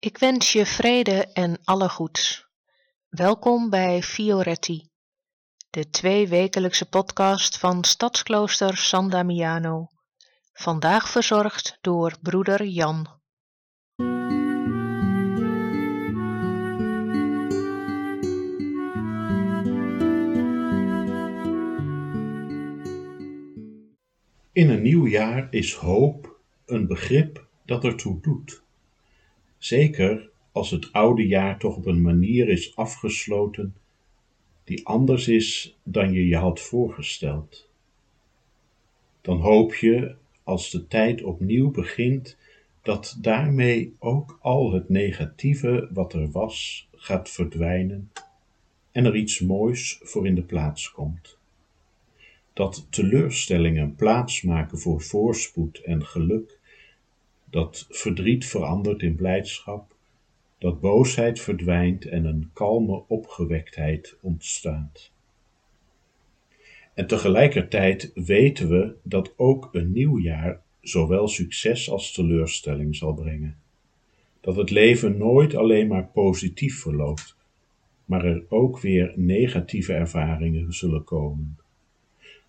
Ik wens je vrede en alle goeds. Welkom bij Fioretti, de tweewekelijkse podcast van Stadsklooster San Damiano. Vandaag verzorgd door broeder Jan. In een nieuw jaar is hoop een begrip dat ertoe doet. Zeker als het oude jaar toch op een manier is afgesloten die anders is dan je je had voorgesteld. Dan hoop je, als de tijd opnieuw begint, dat daarmee ook al het negatieve wat er was gaat verdwijnen en er iets moois voor in de plaats komt dat teleurstellingen plaats maken voor voorspoed en geluk, dat verdriet verandert in blijdschap, dat boosheid verdwijnt en een kalme opgewektheid ontstaat. En tegelijkertijd weten we dat ook een nieuw jaar zowel succes als teleurstelling zal brengen. Dat het leven nooit alleen maar positief verloopt, maar er ook weer negatieve ervaringen zullen komen.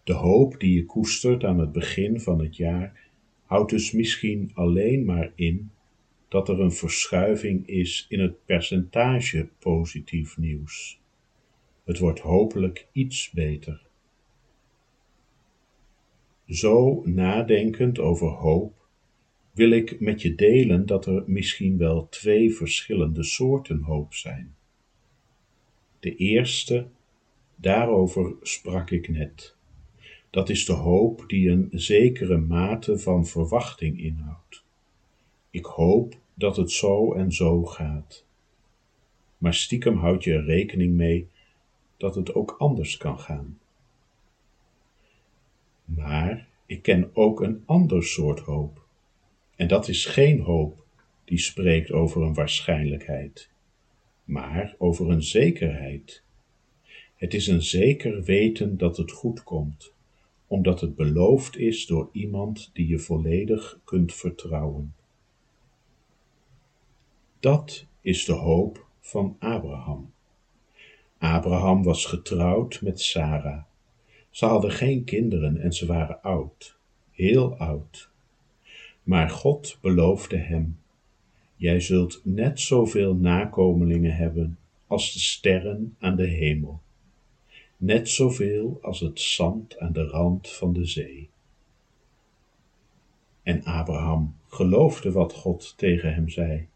De hoop die je koestert aan het begin van het jaar houdt dus misschien alleen maar in dat er een verschuiving is in het percentage positief nieuws. Het wordt hopelijk iets beter. Zo nadenkend over hoop wil ik met je delen dat er misschien wel twee verschillende soorten hoop zijn. De eerste, daarover sprak ik net. Dat is de hoop die een zekere mate van verwachting inhoudt. Ik hoop dat het zo en zo gaat. Maar stiekem houd je er rekening mee dat het ook anders kan gaan. Maar ik ken ook een ander soort hoop. En dat is geen hoop die spreekt over een waarschijnlijkheid, maar over een zekerheid. Het is een zeker weten dat het goed komt omdat het beloofd is door iemand die je volledig kunt vertrouwen. Dat is de hoop van Abraham. Abraham was getrouwd met Sarah. Ze hadden geen kinderen en ze waren oud, heel oud. Maar God beloofde hem: Jij zult net zoveel nakomelingen hebben als de sterren aan de hemel net zoveel als het zand aan de rand van de zee. En Abraham geloofde wat God tegen hem zei.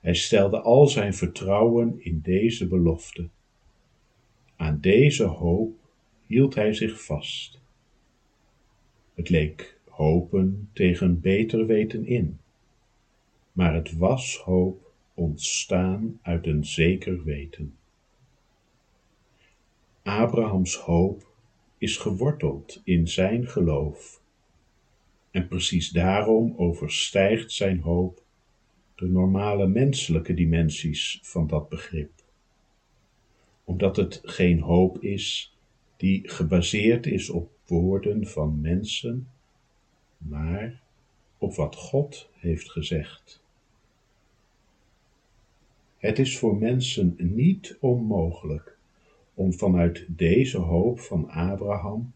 Hij stelde al zijn vertrouwen in deze belofte. Aan deze hoop hield hij zich vast. Het leek hopen tegen beter weten in, maar het was hoop ontstaan uit een zeker weten. Abrahams hoop is geworteld in zijn geloof. En precies daarom overstijgt zijn hoop de normale menselijke dimensies van dat begrip. Omdat het geen hoop is die gebaseerd is op woorden van mensen, maar op wat God heeft gezegd. Het is voor mensen niet onmogelijk om vanuit deze hoop van Abraham,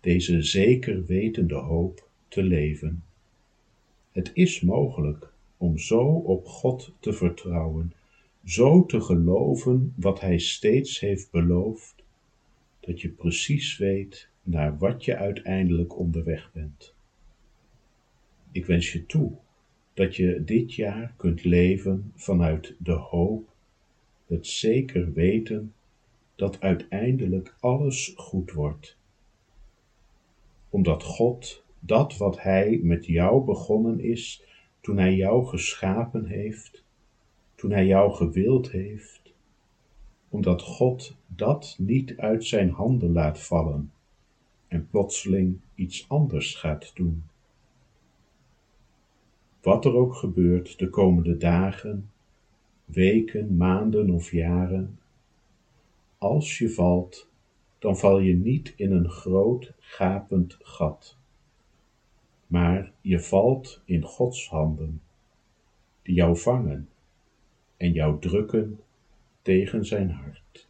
deze zeker wetende hoop, te leven. Het is mogelijk om zo op God te vertrouwen, zo te geloven wat Hij steeds heeft beloofd, dat je precies weet naar wat je uiteindelijk onderweg bent. Ik wens je toe dat je dit jaar kunt leven vanuit de hoop, het zeker weten dat uiteindelijk alles goed wordt. Omdat God dat wat Hij met jou begonnen is, toen Hij jou geschapen heeft, toen Hij jou gewild heeft, omdat God dat niet uit Zijn handen laat vallen en plotseling iets anders gaat doen. Wat er ook gebeurt de komende dagen, weken, maanden of jaren, als je valt, dan val je niet in een groot gapend gat, maar je valt in Gods handen, die jou vangen en jou drukken tegen zijn hart.